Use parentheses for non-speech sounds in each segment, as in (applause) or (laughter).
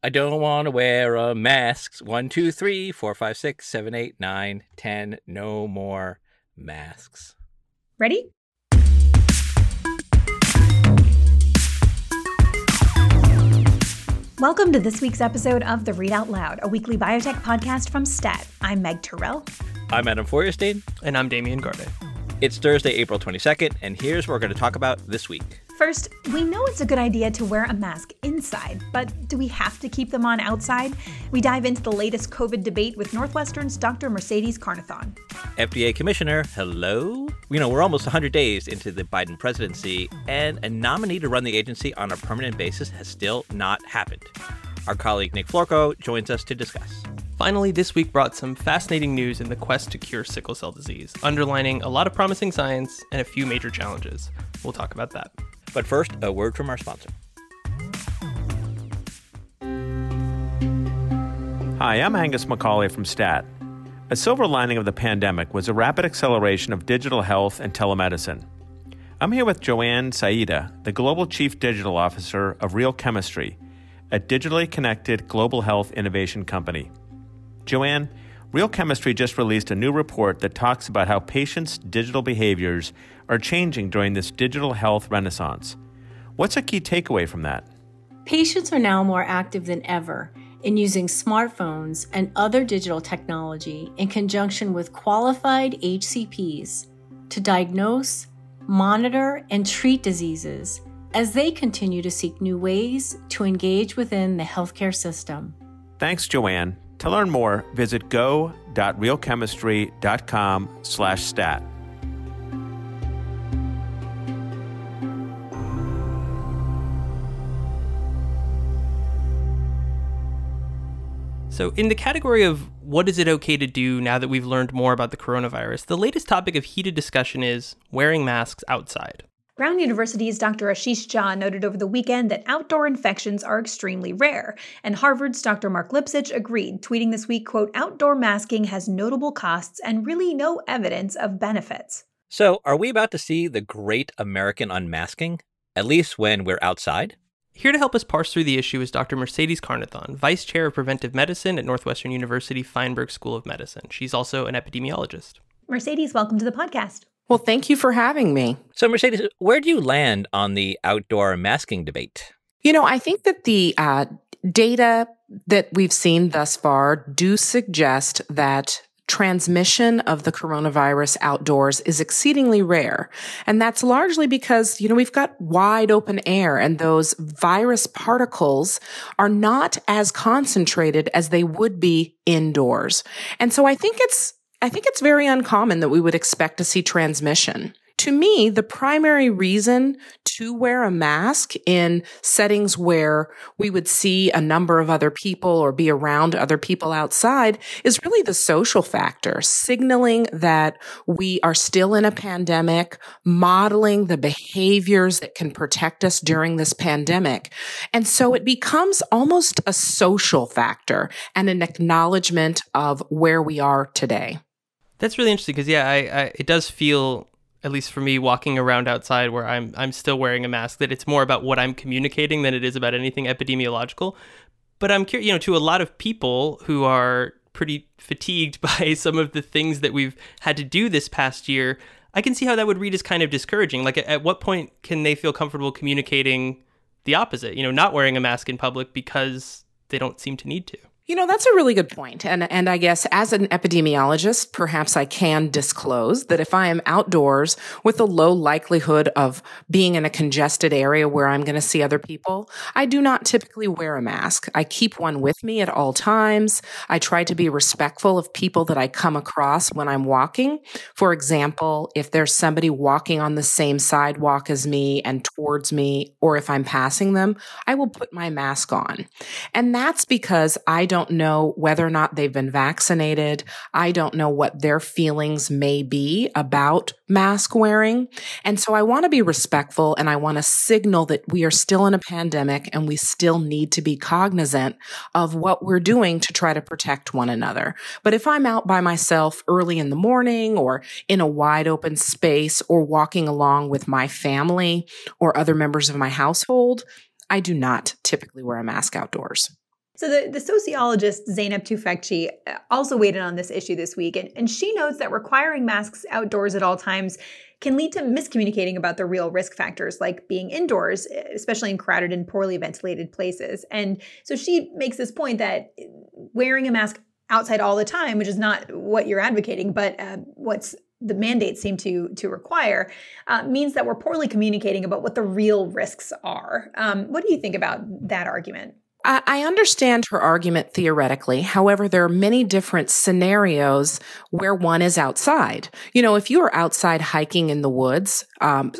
I don't want to wear a mask. One, two, three, four, five, six, seven, eight, nine, ten. No more masks. Ready? Welcome to this week's episode of The Readout LOUD, a weekly biotech podcast from STAT. I'm Meg Terrell. I'm Adam Feuerstein. And I'm Damian Garde. It's Thursday, April 22nd, and here's what we're going to talk about this week. First, we know it's a good idea to wear a mask inside, but do we have to keep them on outside? We dive into the latest COVID debate with Northwestern's Dr. Mercedes Carnethon. FDA Commissioner, hello? You know, we're almost 100 days into the Biden presidency, and a nominee to run the agency on a permanent basis has still not happened. Our colleague Nick Florko joins us to discuss. Finally, this week brought some fascinating news in the quest to cure sickle cell disease, underlining a lot of promising science and a few major challenges. We'll talk about that. But first, a word from our sponsor. Hi, I'm Angus McCauley from STAT. A silver lining of the pandemic was a rapid acceleration of digital health and telemedicine. I'm here with Joanne Saitta, the Global Chief Digital Officer of Real Chemistry, a digitally connected global health innovation company. Joanne, Real Chemistry just released a new report that talks about how patients' digital behaviors are changing during this digital health renaissance. What's a key takeaway from that? Patients are now more active than ever in using smartphones and other digital technology in conjunction with qualified HCPs to diagnose, monitor, and treat diseases as they continue to seek new ways to engage within the healthcare system. Thanks, Joanne. To learn more, visit go.realchemistry.com So, in the category of what is it okay to do now that we've learned more about the coronavirus, the latest topic of heated discussion is wearing masks outside. Brown University's Dr. Ashish Jha noted over the weekend that outdoor infections are extremely rare, and Harvard's Dr. Mark Lipsitch agreed, tweeting this week, quote, outdoor masking has notable costs and really no evidence of benefits. So, are we about to see the great American unmasking? At least when we're outside? Here to help us parse through the issue is Dr. Mercedes Carnethon, Vice Chair of Preventive Medicine at Northwestern University Feinberg School of Medicine. She's also an epidemiologist. Mercedes, welcome to the podcast. Well, thank you for having me. So, Mercedes, where do you land on the outdoor masking debate? You know, I think that the uh, data that we've seen thus far do suggest that transmission of the coronavirus outdoors is exceedingly rare. And that's largely because, you know, we've got wide open air and those virus particles are not as concentrated as they would be indoors. And so I think it's, I think it's very uncommon that we would expect to see transmission to me, the primary reason to wear a mask in settings where we would see a number of other people or be around other people outside is really the social factor, signaling that we are still in a pandemic, modeling the behaviors that can protect us during this pandemic. And so it becomes almost a social factor and an acknowledgement of where we are today. That's really interesting because, yeah, I, I, it does feel at least for me walking around outside where I'm I'm still wearing a mask that it's more about what I'm communicating than it is about anything epidemiological. But I'm curious, you know, to a lot of people who are pretty fatigued (laughs) by some of the things that we've had to do this past year, I can see how that would read as kind of discouraging. Like at, what point can they feel comfortable communicating the opposite, you know, not wearing a mask in public because they don't seem to need to? You know, that's a really good point. And, and I guess as an epidemiologist, perhaps I can disclose that if I am outdoors with a low likelihood of being in a congested area where I'm going to see other people, I do not typically wear a mask. I keep one with me at all times. I try to be respectful of people that I come across when I'm walking. For example, if there's somebody walking on the same sidewalk as me and towards me, or if I'm passing them, I will put my mask on. And that's because I don't don't know whether or not they've been vaccinated. I don't know what their feelings may be about mask wearing. And so I want to be respectful and I want to signal that we are still in a pandemic and we still need to be cognizant of what we're doing to try to protect one another. But if I'm out by myself early in the morning or in a wide open space or walking along with my family or other members of my household, I do not typically wear a mask outdoors. So the, the sociologist Zeynep Tufekci uh, also weighed in on this issue this week, and, and she notes that requiring masks outdoors at all times can lead to miscommunicating about the real risk factors like being indoors, especially in crowded and poorly ventilated places. And so she makes this point that wearing a mask outside all the time, which is not what you're advocating, but uh, what's the mandates seem to to require uh, means that we're poorly communicating about what the real risks are. Um, what do you think about that argument? I understand her argument theoretically. However, there are many different scenarios where one is outside. You know, if you are outside hiking in the woods, um,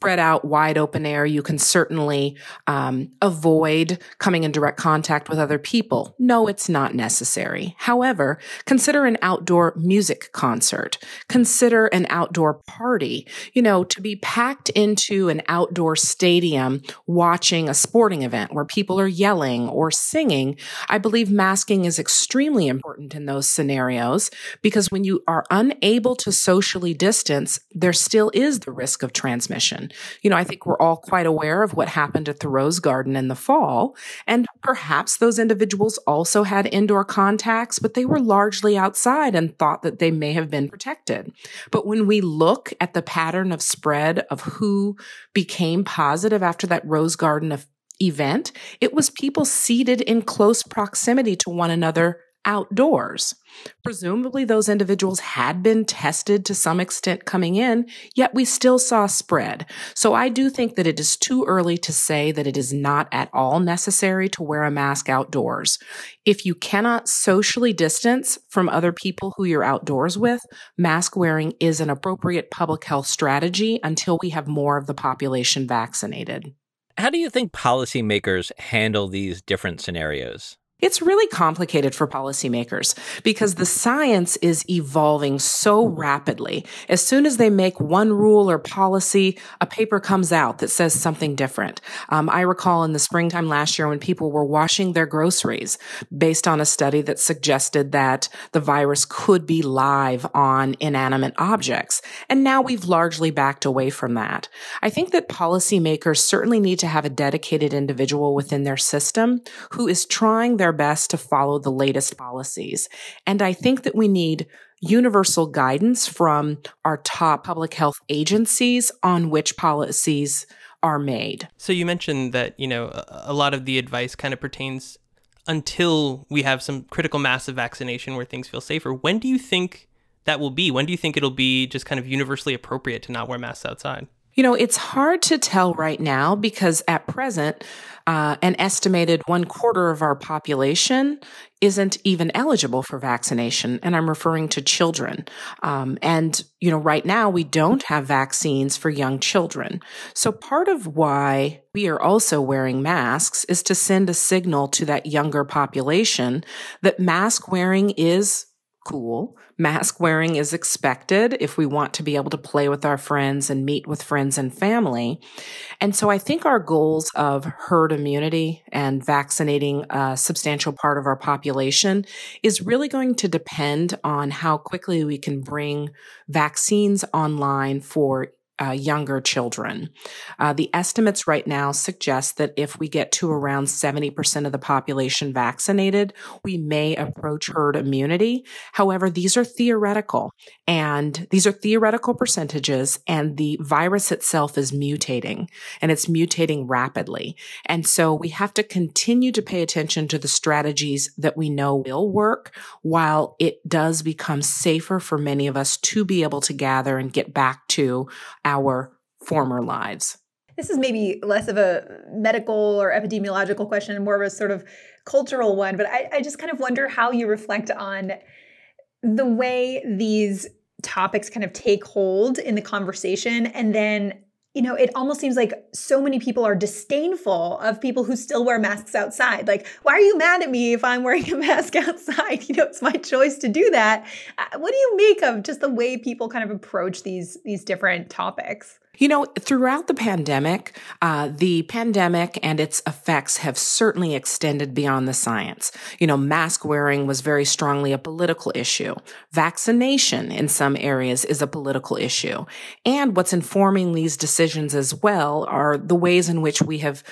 spread out wide open air, you can certainly um, avoid coming in direct contact with other people. No, it's not necessary. However, consider an outdoor music concert. Consider an outdoor party. You know, to be packed into an outdoor stadium watching a sporting event where people are yelling or singing, I believe masking is extremely important in those scenarios because when you are unable to socially distance, there still is the risk of transmission. You know, I think we're all quite aware of what happened at the Rose Garden in the fall, and perhaps those individuals also had indoor contacts, but they were largely outside and thought that they may have been protected. But when we look at the pattern of spread of who became positive after that Rose Garden event, it was people seated in close proximity to one another outdoors. Presumably, those individuals had been tested to some extent coming in, yet we still saw spread. So I do think that it is too early to say that it is not at all necessary to wear a mask outdoors. If you cannot socially distance from other people who you're outdoors with, mask wearing is an appropriate public health strategy until we have more of the population vaccinated. How do you think policymakers handle these different scenarios? It's really complicated for policymakers because the science is evolving so rapidly. As soon as they make one rule or policy, a paper comes out that says something different. Um, I recall in the springtime last year when people were washing their groceries based on a study that suggested that the virus could be live on inanimate objects. And now we've largely backed away from that. I think that policymakers certainly need to have a dedicated individual within their system who is trying their their best to follow the latest policies. And I think that we need universal guidance from our top public health agencies on which policies are made. So you mentioned that, you know, a lot of the advice kind of pertains until we have some critical mass of vaccination where things feel safer. When do you think that will be? When do you think it'll be just kind of universally appropriate to not wear masks outside? You know, it's hard to tell right now because at present, uh, an estimated one quarter of our population isn't even eligible for vaccination. And I'm referring to children. Um, and, you know, right now we don't have vaccines for young children. So part of why we are also wearing masks is to send a signal to that younger population that mask wearing is cool. Mask wearing is expected if we want to be able to play with our friends and meet with friends and family. And so I think our goals of herd immunity and vaccinating a substantial part of our population is really going to depend on how quickly we can bring vaccines online for uh, younger children. Uh, the estimates right now suggest that if we get to around 70% of the population vaccinated, we may approach herd immunity. However, these are theoretical and these are theoretical percentages and the virus itself is mutating and it's mutating rapidly. And so we have to continue to pay attention to the strategies that we know will work while it does become safer for many of us to be able to gather and get back to our former lives. This is maybe less of a medical or epidemiological question and more of a sort of cultural one, but I, I just kind of wonder how you reflect on the way these topics kind of take hold in the conversation and then you know, it almost seems like so many people are disdainful of people who still wear masks outside. Like, why are you mad at me if I'm wearing a mask (laughs) outside? You know, it's my choice to do that. Uh, what do you make of just the way people kind of approach these these different topics? You know, throughout the pandemic, uh, the pandemic and its effects have certainly extended beyond the science. You know, mask wearing was very strongly a political issue. Vaccination in some areas is a political issue. And what's informing these decisions as well are the ways in which we have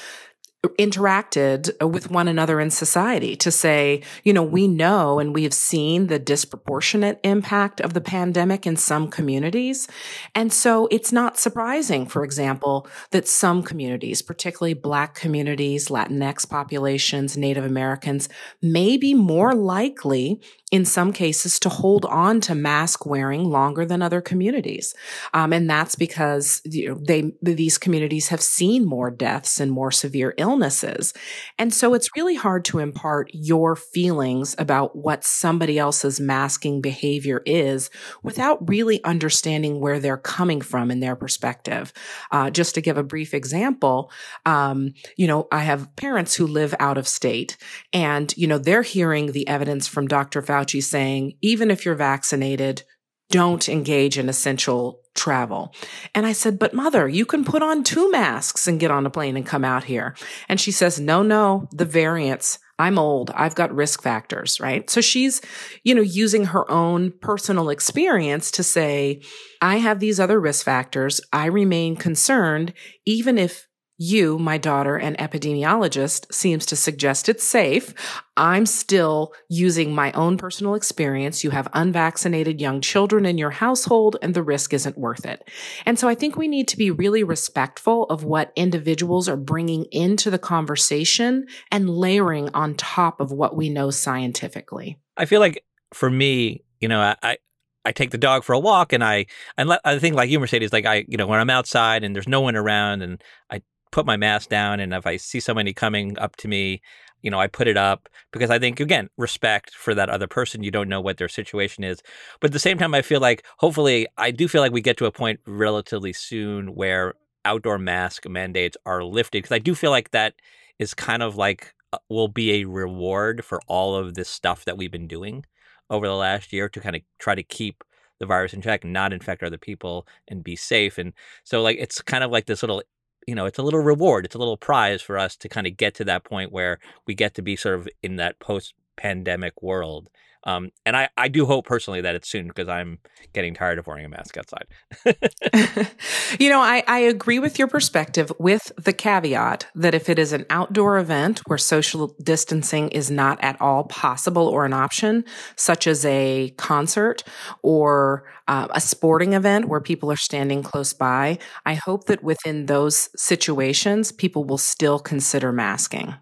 interacted with one another in society to say, you know, we know and we have seen the disproportionate impact of the pandemic in some communities. And so it's not surprising, for example, that some communities, particularly Black communities, Latinx populations, Native Americans, may be more likely in some cases to hold on to mask wearing longer than other communities. Um, and that's because you know, they, these communities have seen more deaths and more severe illnesses. And so it's really hard to impart your feelings about what somebody else's masking behavior is without really understanding where they're coming from in their perspective. Uh, just to give a brief example, um, you know, I have parents who live out of state and, you know, they're hearing the evidence from Dr. Fauci Fauci saying, even if you're vaccinated, don't engage in essential travel. And I said, but mother, you can put on two masks and get on a plane and come out here. And she says, no, no, the variants. I'm old. I've got risk factors, right? So she's, you know, using her own personal experience to say, I have these other risk factors. I remain concerned, even if you, my daughter, an epidemiologist, seems to suggest it's safe. I'm still using my own personal experience. You have unvaccinated young children in your household and the risk isn't worth it. And so I think we need to be really respectful of what individuals are bringing into the conversation and layering on top of what we know scientifically. I feel like for me, you know, I, I take the dog for a walk and I and I think like you Mercedes like I you know when I'm outside and there's no one around and I put my mask down and if I see somebody coming up to me, you know, I put it up because I think again, respect for that other person. You don't know what their situation is. But at the same time I feel like hopefully I do feel like we get to a point relatively soon where outdoor mask mandates are lifted because I do feel like that is kind of like uh, will be a reward for all of this stuff that we've been doing over the last year to kind of try to keep the virus in check, not infect other people and be safe. And so like it's kind of like this little you know, it's a little reward, it's a little prize for us to kind of get to that point where we get to be sort of in that post pandemic world. Um, and I, I do hope personally that it's soon because I'm getting tired of wearing a mask outside. (laughs) you know, I, I agree with your perspective with the caveat that if it is an outdoor event where social distancing is not at all possible or an option, such as a concert or uh, a sporting event where people are standing close by, I hope that within those situations, people will still consider masking.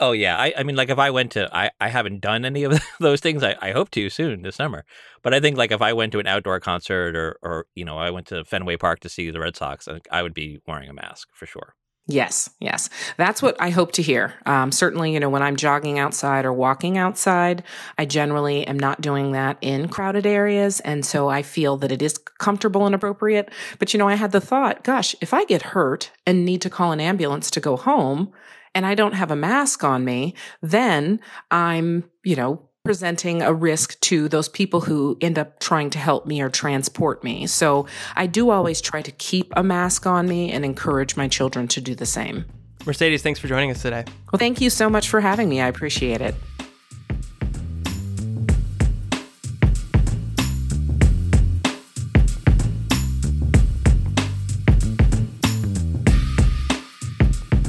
Oh yeah, I, I mean, like if I went to, I, I haven't done any of (laughs) those things. I, I hope to soon this summer. But I think like if I went to an outdoor concert or or you know I went to Fenway Park to see the Red Sox, I, I would be wearing a mask for sure. Yes, yes. That's what I hope to hear. Um, certainly, you know, when I'm jogging outside or walking outside, I generally am not doing that in crowded areas. And so I feel that it is comfortable and appropriate. But, you know, I had the thought, gosh, if I get hurt and need to call an ambulance to go home, and I don't have a mask on me, then I'm, you know, presenting a risk to those people who end up trying to help me or transport me. So I do always try to keep a mask on me and encourage my children to do the same. Mercedes, thanks for joining us today. Well, thank you so much for having me. I appreciate it.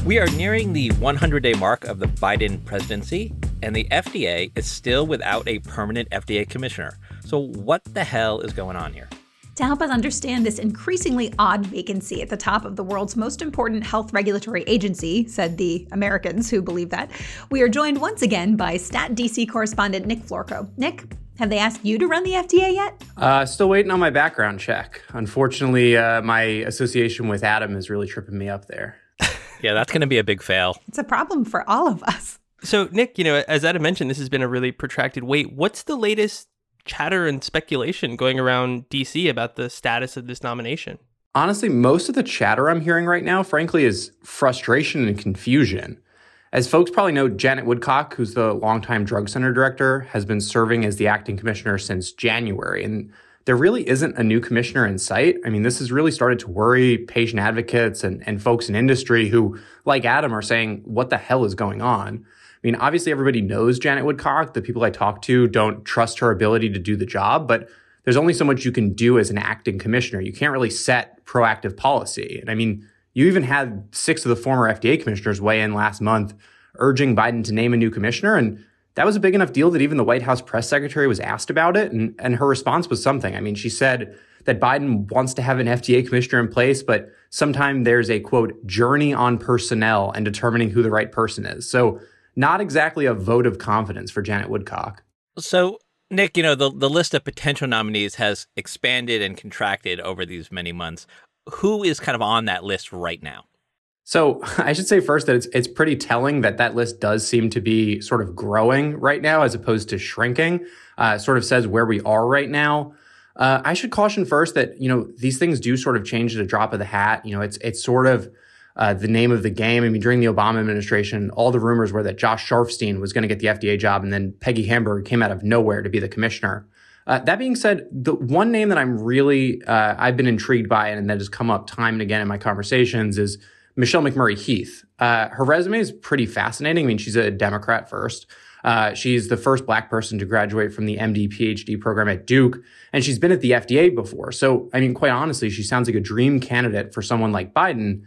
We are nearing the 100 day mark of the Biden presidency, and the FDA is still without a permanent FDA commissioner. So, what the hell is going on here? To help us understand this increasingly odd vacancy at the top of the world's most important health regulatory agency, said the Americans who believe that, we are joined once again by Stat DC correspondent Nick Florko. Nick, have they asked you to run the FDA yet? Uh, still waiting on my background check. Unfortunately, uh, my association with Adam is really tripping me up there. Yeah, that's going to be a big fail. It's a problem for all of us. So, Nick, you know, as Adam mentioned, this has been a really protracted wait. What's the latest chatter and speculation going around DC about the status of this nomination? Honestly, most of the chatter I'm hearing right now, frankly, is frustration and confusion. As folks probably know, Janet Woodcock, who's the longtime drug center director, has been serving as the acting commissioner since January. And there really isn't a new commissioner in sight. I mean, this has really started to worry patient advocates and, and folks in industry who, like Adam, are saying, what the hell is going on? I mean, obviously everybody knows Janet Woodcock. The people I talk to don't trust her ability to do the job, but there's only so much you can do as an acting commissioner. You can't really set proactive policy. And I mean, You even had six of the former FDA commissioners weigh in last month urging Biden to name a new commissioner. And that was a big enough deal that even the White House press secretary was asked about it. And, and her response was something. I mean, she said that Biden wants to have an FDA commissioner in place, but sometime there's a quote, journey on personnel and determining who the right person is. So not exactly a vote of confidence for Janet Woodcock. So Nick, you know, the, the list of potential nominees has expanded and contracted over these many months. Who is kind of on that list right now? So (laughs) I should say first that it's it's pretty telling that that list does seem to be sort of growing right now as opposed to shrinking. Uh, sort of says where we are right now. Uh, I should caution first that you know these things do sort of change at a drop of the hat. You know, it's it's sort of uh, the name of the game. I mean, during the Obama administration, all the rumors were that Josh Sharfstein was going to get the FDA job, and then Peggy Hamburg came out of nowhere to be the commissioner. Uh, that being said, the one name that I'm really uh, I've been intrigued by and that has come up time and again in my conversations is Michelle McMurry Heath. Uh, her resume is pretty fascinating. I mean, she's a Democrat first. Uh, she's the first black person to graduate from the MD PhD program at Duke, and she's been at the FDA before. So, I mean, quite honestly, she sounds like a dream candidate for someone like Biden.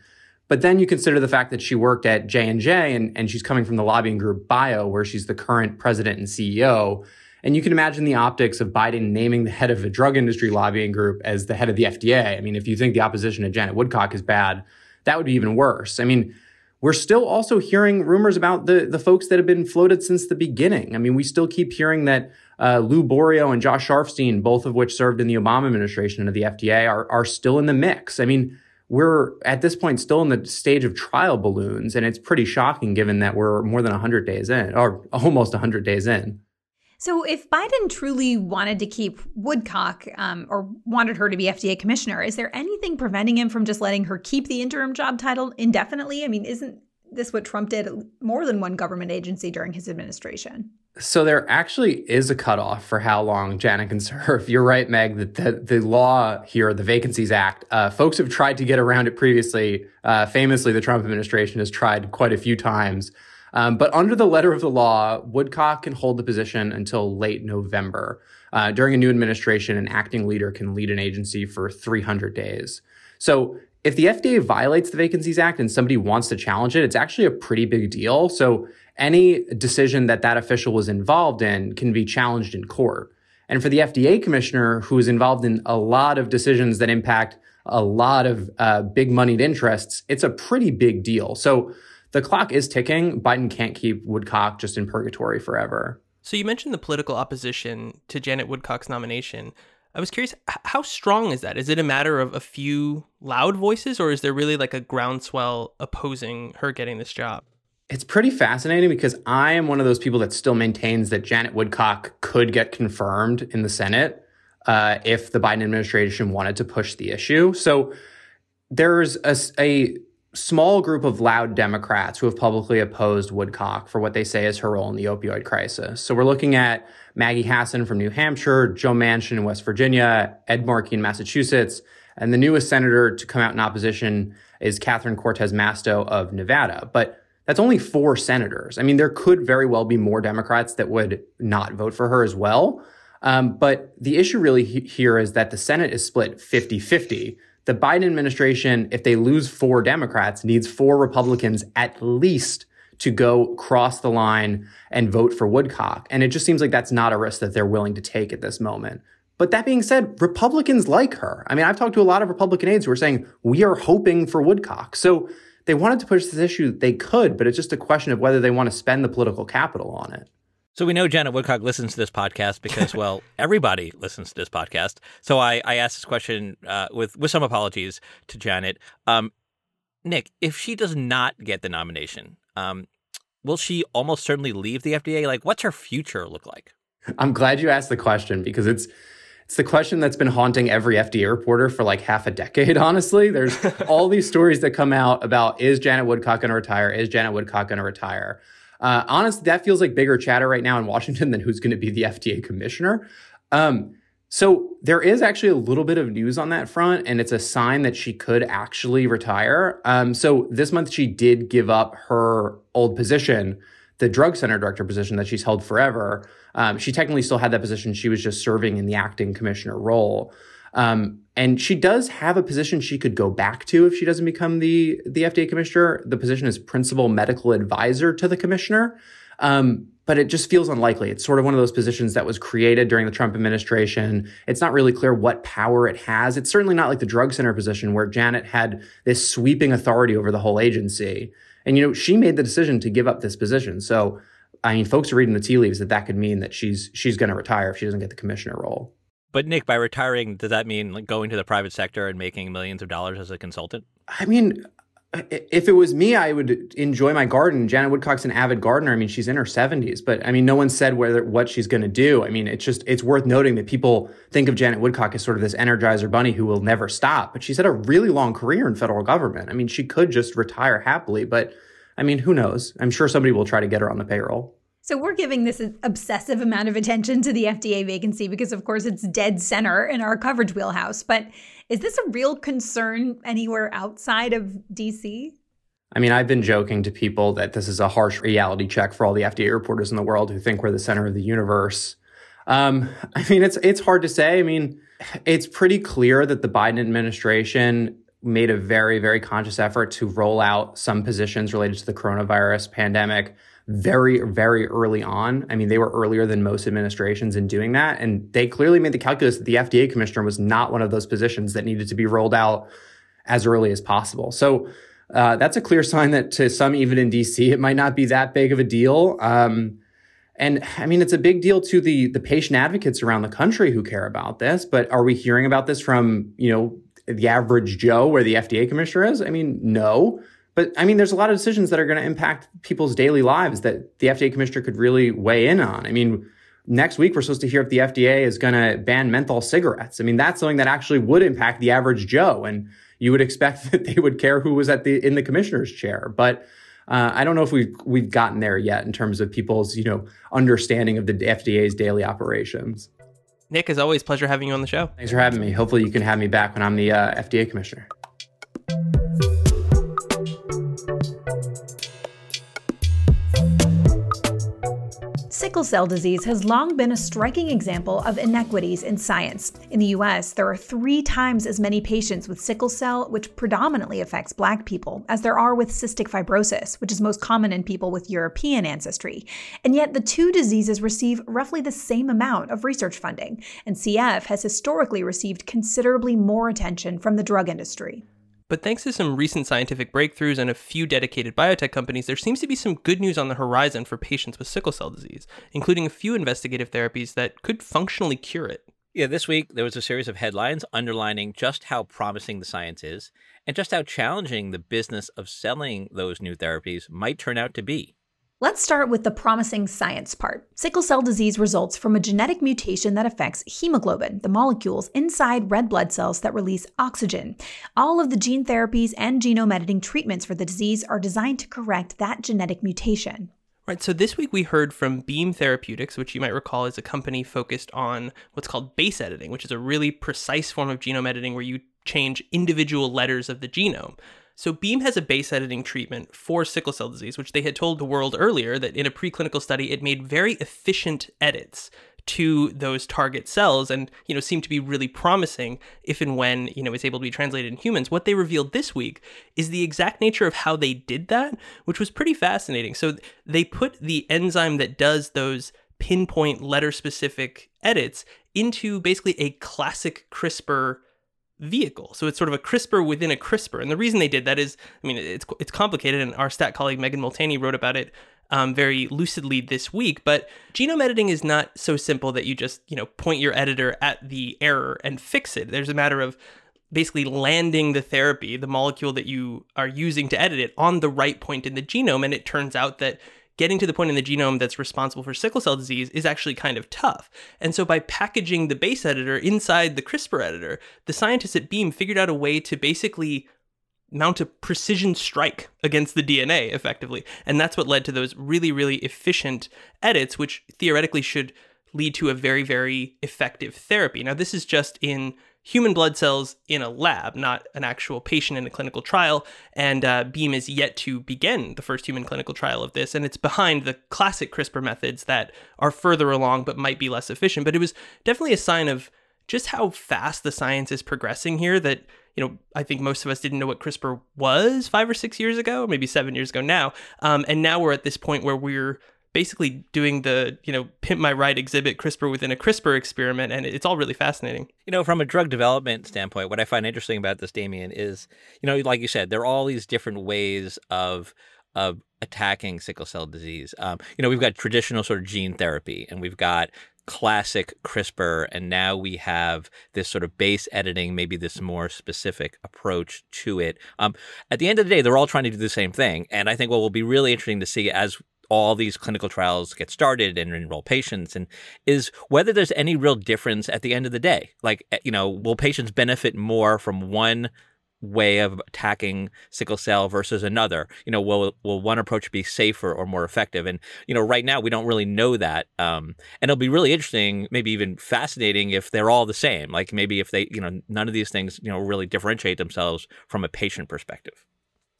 But then you consider the fact that she worked at J&J and, and she's coming from the lobbying group Bio, where she's the current president and CEO. And you can imagine the optics of Biden naming the head of a drug industry lobbying group as the head of the FDA. I mean, if you think the opposition to Janet Woodcock is bad, that would be even worse. I mean, we're still also hearing rumors about the, the folks that have been floated since the beginning. I mean, we still keep hearing that uh, Lou Borio and Josh Sharfstein, both of which served in the Obama administration of the FDA, are, are still in the mix. I mean, we're at this point still in the stage of trial balloons, and it's pretty shocking given that we're more than 100 days in, or almost 100 days in. So, if Biden truly wanted to keep Woodcock um, or wanted her to be FDA commissioner, is there anything preventing him from just letting her keep the interim job title indefinitely? I mean, isn't this what Trump did more than one government agency during his administration? So there actually is a cutoff for how long Janet can serve. (laughs) You're right, Meg, that the, the law here, the Vacancies Act, uh, folks have tried to get around it previously. Uh, famously, the Trump administration has tried quite a few times. Um, but under the letter of the law, Woodcock can hold the position until late November. Uh, during a new administration, an acting leader can lead an agency for 300 days. So if the FDA violates the Vacancies Act and somebody wants to challenge it, it's actually a pretty big deal. So any decision that that official was involved in can be challenged in court. And for the FDA commissioner, who is involved in a lot of decisions that impact a lot of uh, big moneyed interests, it's a pretty big deal. So the clock is ticking. Biden can't keep Woodcock just in purgatory forever. So you mentioned the political opposition to Janet Woodcock's nomination. I was curious, how strong is that? Is it a matter of a few loud voices, or is there really like a groundswell opposing her getting this job? It's pretty fascinating because I am one of those people that still maintains that Janet Woodcock could get confirmed in the Senate uh, if the Biden administration wanted to push the issue. So there's a, a small group of loud Democrats who have publicly opposed Woodcock for what they say is her role in the opioid crisis. So we're looking at Maggie Hassan from New Hampshire, Joe Manchin in West Virginia, Ed Markey in Massachusetts, and the newest senator to come out in opposition is Catherine Cortez Masto of Nevada. But that's only four senators. I mean, there could very well be more Democrats that would not vote for her as well. Um, but the issue really he- here is that the Senate is split 50 50 the Biden administration, if they lose four Democrats, needs four Republicans at least to go cross the line and vote for Woodcock. And it just seems like that's not a risk that they're willing to take at this moment. But that being said, Republicans like her. I mean, I've talked to a lot of Republican aides who are saying, we are hoping for Woodcock. So they wanted to push this issue, they could, but it's just a question of whether they want to spend the political capital on it. So we know Janet Woodcock listens to this podcast because, (laughs) well, everybody listens to this podcast. So I, I asked this question uh, with with some apologies to Janet. Um, Nick, if she does not get the nomination, um, will she almost certainly leave the FDA? Like, what's her future look like? I'm glad you asked the question because it's it's the question that's been haunting every FDA reporter for like half a decade, honestly. There's (laughs) all these stories that come out about is Janet Woodcock going to retire? Is Janet Woodcock going to retire? Uh, honestly, that feels like bigger chatter right now in Washington than who's going to be the FDA commissioner. Um, so there is actually a little bit of news on that front, and it's a sign that she could actually retire. Um, so this month she did give up her old position, the drug center director position that she's held forever. Um, she technically still had that position. She was just serving in the acting commissioner role. Um, and she does have a position she could go back to if she doesn't become the the FDA commissioner. The position is principal medical advisor to the commissioner. Um, but it just feels unlikely. It's sort of one of those positions that was created during the Trump administration. It's not really clear what power it has. It's certainly not like the drug center position where Janet had this sweeping authority over the whole agency. And, you know, she made the decision to give up this position. So, I mean, folks are reading the tea leaves that that could mean that she's she's going to retire if she doesn't get the commissioner role. But Nick, by retiring, does that mean like going to the private sector and making millions of dollars as a consultant? I mean, uh, if it was me, I would enjoy my garden. Janet Woodcock's an avid gardener. I mean, she's in her 70s, but I mean, no one said whether what she's going to do. I mean, it's just it's worth noting that people think of Janet Woodcock as sort of this energizer bunny who will never stop. But she's had a really long career in federal government. I mean, she could just retire happily, but I mean, who knows? I'm sure somebody will try to get her on the payroll. So we're giving this obsessive amount of attention to the FDA vacancy because, of course, it's dead center in our coverage wheelhouse. But is this a real concern anywhere outside of DC? I mean, I've been joking to people that this is a harsh reality check for all the FDA reporters in the world who think we're the center of the universe. Um, (laughs) I mean, it's it's hard to say. I mean, it's pretty clear that the Biden administration made a very, very conscious effort to roll out some positions related to the coronavirus pandemic very, very early on. I mean, they were earlier than most administrations in doing that. And they clearly made the calculus that the FDA commissioner was not one of those positions that needed to be rolled out as early as possible. So uh, that's a clear sign that to some, even in DC, it might not be that big of a deal. Um, and I mean, it's a big deal to the the patient advocates around the country who care about this. But are we hearing about this from you know the average Joe, where the FDA commissioner is? I mean, no. But I mean, there's a lot of decisions that are going to impact people's daily lives that the FDA commissioner could really weigh in on. I mean, next week we're supposed to hear if the FDA is going to ban menthol cigarettes. I mean, that's something that actually would impact the average Joe, and you would expect (laughs) that they would care who was at the in the commissioner's chair. But uh, I don't know if we've we've gotten there yet in terms of people's you know understanding of the FDA's daily operations. Nick, as always, pleasure having you on the show. Thanks for having me. Hopefully, you can have me back when I'm the uh, FDA commissioner. Sickle cell disease has long been a striking example of inequities in science. In the US, there are three times as many patients with sickle cell, which predominantly affects Black people, as there are with cystic fibrosis, which is most common in people with European ancestry. And yet, the two diseases receive roughly the same amount of research funding, and CF has historically received considerably more attention from the drug industry. But thanks to some recent scientific breakthroughs and a few dedicated biotech companies, there seems to be some good news on the horizon for patients with sickle cell disease, including a few investigative therapies that could functionally cure it. Yeah, this week there was a series of headlines underlining just how promising the science is and just how challenging the business of selling those new therapies might turn out to be. Let's start with the promising science part. Sickle cell disease results from a genetic mutation that affects hemoglobin, the molecules inside red blood cells that release oxygen. All of the gene therapies and genome editing treatments for the disease are designed to correct that genetic mutation. Right, so this week we heard from Beam Therapeutics, which you might recall is a company focused on what's called base editing, which is a really precise form of genome editing where you change individual letters of the genome. So, Beam has a base editing treatment for sickle cell disease, which they had told the world earlier that in a preclinical study it made very efficient edits to those target cells and you know seemed to be really promising if and when you know it's able to be translated in humans. What they revealed this week is the exact nature of how they did that which was pretty fascinating. So they put the enzyme that does those pinpoint letter specific edits into basically a classic crispr vehicle. So it's sort of a CRISPR within a CRISPR. And the reason they did that is, I mean, it's it's complicated, and our stat colleague Megan Molteni wrote about it um, very lucidly this week. But genome editing is not so simple that you just you know point your editor at the error and fix it. There's a matter of basically landing the therapy, the molecule that you are using to edit it, on the right point in the genome. And it turns out that getting to the point in the genome that's responsible for sickle cell disease is actually kind of tough. And so by packaging the base editor inside the CRISPR editor, the scientists at Beam figured out a way to basically mount a precision strike against the DNA effectively. And that's what led to those really, really efficient edits, which theoretically should lead to a very, very effective therapy. Now, this is just in human blood cells in a lab, not an actual patient in a clinical trial. And uh, Beam is yet to begin the first human clinical trial of this. And it's behind the classic CRISPR methods that are further along but might be less efficient. But it was definitely a sign of just how fast the science is progressing here that you know, I think most of us didn't know what CRISPR was five or six years ago, maybe seven years ago now. Um, and now we're at this point where we're basically doing the, you know, pimp my ride exhibit CRISPR within a CRISPR experiment. And it's all really fascinating. You know, from a drug development standpoint, what I find interesting about this, Damian, is, you know, like you said, there are all these different ways of, of attacking sickle cell disease. Um, you know, we've got traditional sort of gene therapy, and we've got classic CRISPR, and now we have this sort of base editing, maybe this more specific approach to it. Um, at the end of the day, they're all trying to do the same thing, and I think what will be really interesting to see as all these clinical trials get started and enroll patients and is whether there's any real difference at the end of the day like eh, you know will patients benefit more from one way of attacking sickle cell versus another? You know, will will one approach be safer or more effective? And you know, right now we don't really know that. Um, and it'll be really interesting, maybe even fascinating, if they're all the same. Like maybe if they, you know, none of these things, you know, really differentiate themselves from a patient perspective.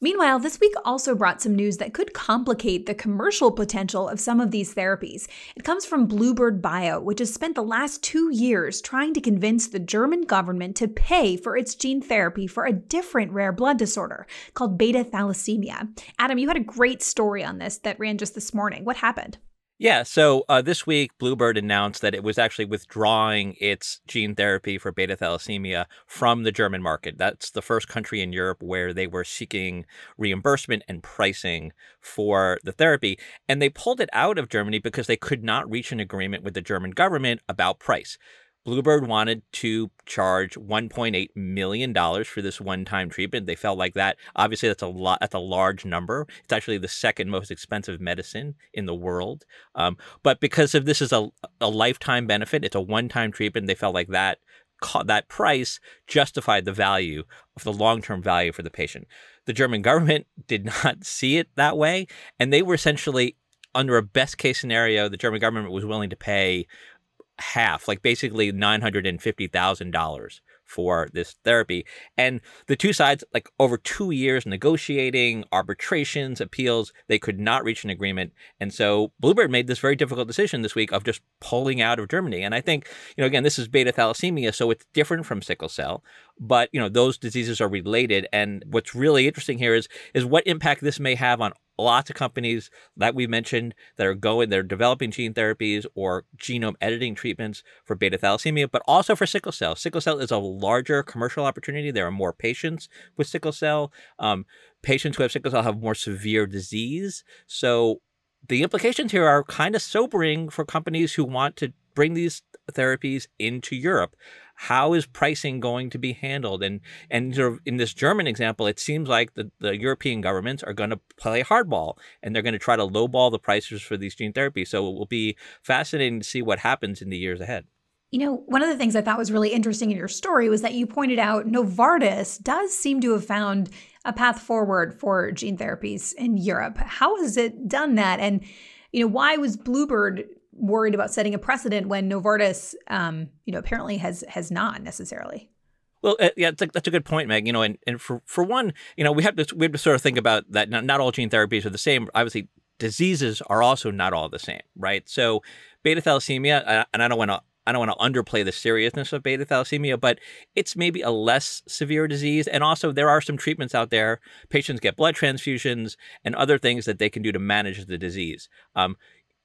Meanwhile, this week also brought some news that could complicate the commercial potential of some of these therapies. It comes from Bluebird Bio, which has spent the last two years trying to convince the German government to pay for its gene therapy for a different rare blood disorder called beta thalassemia. Adam, you had a great story on this that ran just this morning. What happened? Yeah, so uh, this week, Bluebird announced that it was actually withdrawing its gene therapy for beta thalassemia from the German market. That's the first country in Europe where they were seeking reimbursement and pricing for the therapy. And they pulled it out of Germany because they could not reach an agreement with the German government about price. Bluebird wanted to charge 1.8 million dollars for this one-time treatment. They felt like that. Obviously, that's a lot. That's a large number. It's actually the second most expensive medicine in the world. Um, but because of this is a, a lifetime benefit, it's a one-time treatment. They felt like that that price justified the value of the long-term value for the patient. The German (laughs) government did not see it that way, and they were essentially under a best case scenario, the German government was willing to pay half, like basically $950,000 for this therapy. And the two sides, like over two years negotiating, arbitrations, appeals, they could not reach an agreement. And so Bluebird made this very difficult decision this week of just pulling out of Germany. And I think, you know, again, this is beta thalassemia, so it's different from sickle cell, but you know, those diseases are related. And what's really interesting here is is what impact this may have on lots of companies that we mentioned that are going, they're developing gene therapies or genome editing treatments for beta thalassemia, but also for sickle cell. Sickle cell is a larger commercial opportunity. There are more patients with sickle cell. Um, patients who have sickle cell have more severe disease. So the implications here are kind of sobering for companies who want to bring these therapies into Europe how is pricing going to be handled? And and in this German example, it seems like the, the European governments are going to play hardball and they're going to try to lowball the prices for these gene therapies. So it will be fascinating to see what happens in the years ahead. You know, one of the things I thought was really interesting in your story was that you pointed out Novartis does seem to have found a path forward for gene therapies in Europe. How has it done that? And, you know, why was Bluebird worried about setting a precedent when Novartis, um, you know, apparently has has not necessarily. Well, uh, yeah, that's a good point, Meg. You know, and, and for for one, you know, we have to we have to sort of think about that. Not, not all gene therapies are the same. Obviously, diseases are also not all the same, right? So, beta thalassemia, and I don't want to I don't want to underplay the seriousness of beta thalassemia, but it's maybe a less severe disease. And also, there are some treatments out there. Patients get blood transfusions and other things that they can do to manage the disease. Um,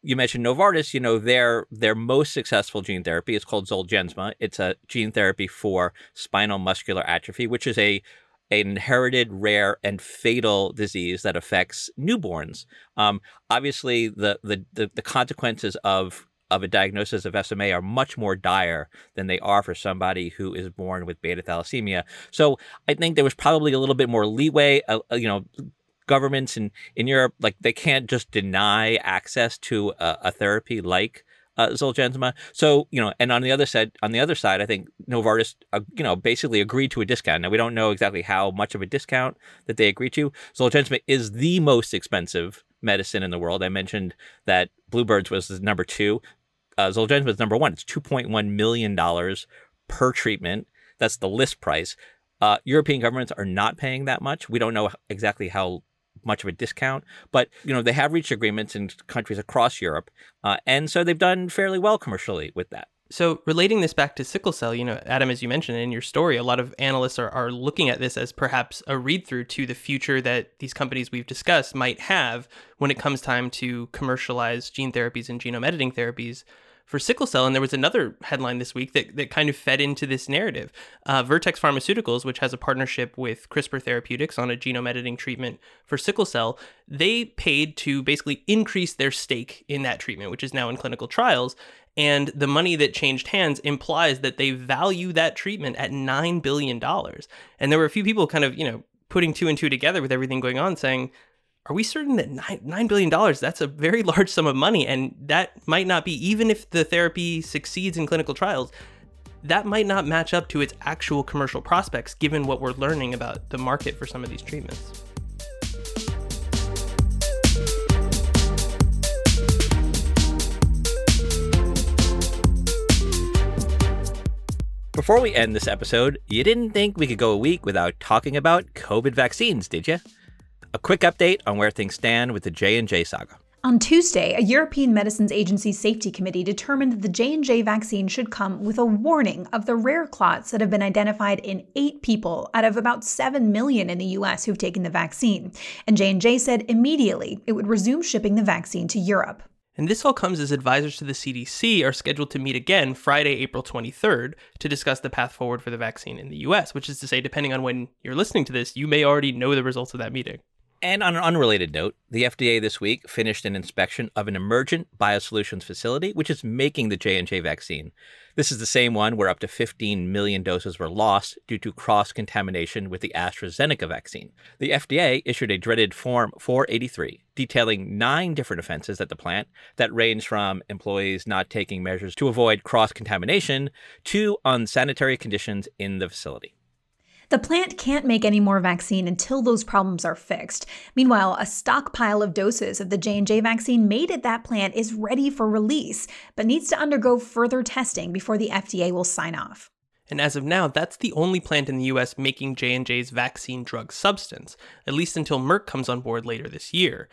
you mentioned Novartis, you know, their their most successful gene therapy is called Zolgensma. It's a gene therapy for spinal muscular atrophy, which is a an inherited, rare, and fatal disease that affects newborns. Um, obviously, the, the the the consequences of of a diagnosis of SMA are much more dire than they are for somebody who is born with beta thalassemia. So I think there was probably a little bit more leeway. Uh, uh you know, governments in, in Europe, like they can't just deny access to a, a therapy like uh, Zolgensma. So you know, and on the other side, on the other side, I think Novartis, uh, you know, basically agreed to a discount. Now we don't know exactly how much of a discount that they agreed to. Zolgensma is the most expensive medicine in the world. I mentioned that Bluebirds was number two. Uh, Zolgensma is number one. It's two point one million dollars per treatment. That's the list price. Uh, European governments are not paying that much. We don't know exactly how much of a discount, but you know they have reached agreements in countries across Europe, uh, and so they've done fairly well commercially with that. So, relating this back to sickle cell, you know, Adam, as you mentioned in your story, a lot of analysts are, are looking at this as perhaps a read through to the future that these companies we've discussed might have when it comes time to commercialize gene therapies and genome editing therapies for sickle cell. And there was another headline this week that, that kind of fed into this narrative. Uh, Vertex Pharmaceuticals, which has a partnership with CRISPR Therapeutics on a genome editing treatment for sickle cell, they paid to basically increase their stake in that treatment, which is now in clinical trials. And the money that changed hands implies that they value that treatment at $9 billion. And there were a few people kind of, you know, putting two and two together with everything going on saying, are we certain that $9 billion, that's a very (laughs) large sum of money, and that might not be, even if the therapy succeeds in clinical trials, that might not match up to its actual commercial prospects given what we're learning about the market for some of these treatments. Before we end this episode, you didn't think we could go a week without talking about COVID vaccines, did you? A quick update on where things stand with the J&J saga. On Tuesday, a European Medicines Agency safety committee determined that the J&J vaccine should come with a warning of the rare clots that have been identified in 8 people out of about 7 million in the US who've taken the vaccine. And J&J said immediately it would resume shipping the vaccine to Europe. And this all comes as advisors to the CDC are scheduled to meet again Friday, April 23rd to discuss the path forward for the vaccine in the US, which is to say, depending on when you're listening to this, you may already know the results of that meeting. And on an unrelated note, the FDA this week finished an inspection of an emergent biosolutions facility which is making the J&J vaccine. This is the same one where up to 15 million doses were lost due to cross-contamination with the AstraZeneca vaccine. The FDA issued a dreaded Form 483 detailing nine different offenses at the plant that range from employees not taking measures to avoid cross-contamination to unsanitary conditions in the facility. The plant can't make any more vaccine until those problems are fixed. Meanwhile, a stockpile of doses of the J&J vaccine made at that plant is ready for release, but needs to undergo further testing before the FDA will sign off. And as of now, that's the only plant in the US making J&J's vaccine drug substance, at least until Merck comes on board later this year.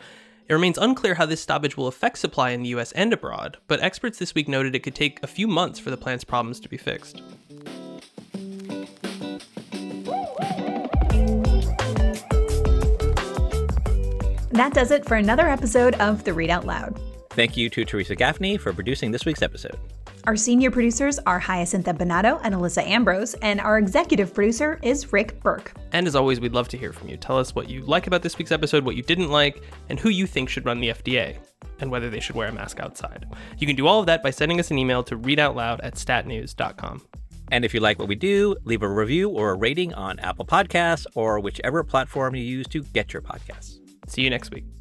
It remains unclear how this stoppage will affect supply in the US and abroad, but experts this week noted it could take a few months for the plant's problems to be fixed. And that does it for another episode of The Readout LOUD. Thank you to Teresa Gaffney for producing this week's episode. Our senior producers are Hyacinth Empinado and Alyssa Ambrose, and our executive producer is Rick Berke. And as always, we'd love to hear from you. Tell us what you like about this week's episode, what you didn't like, and who you think should run the FDA, and whether they should wear a mask outside. You can do all of that by sending us an email to readoutloud at statnews.com. And if you like what we do, leave a review or a rating on Apple Podcasts or whichever platform you use to get your podcasts. See you next week.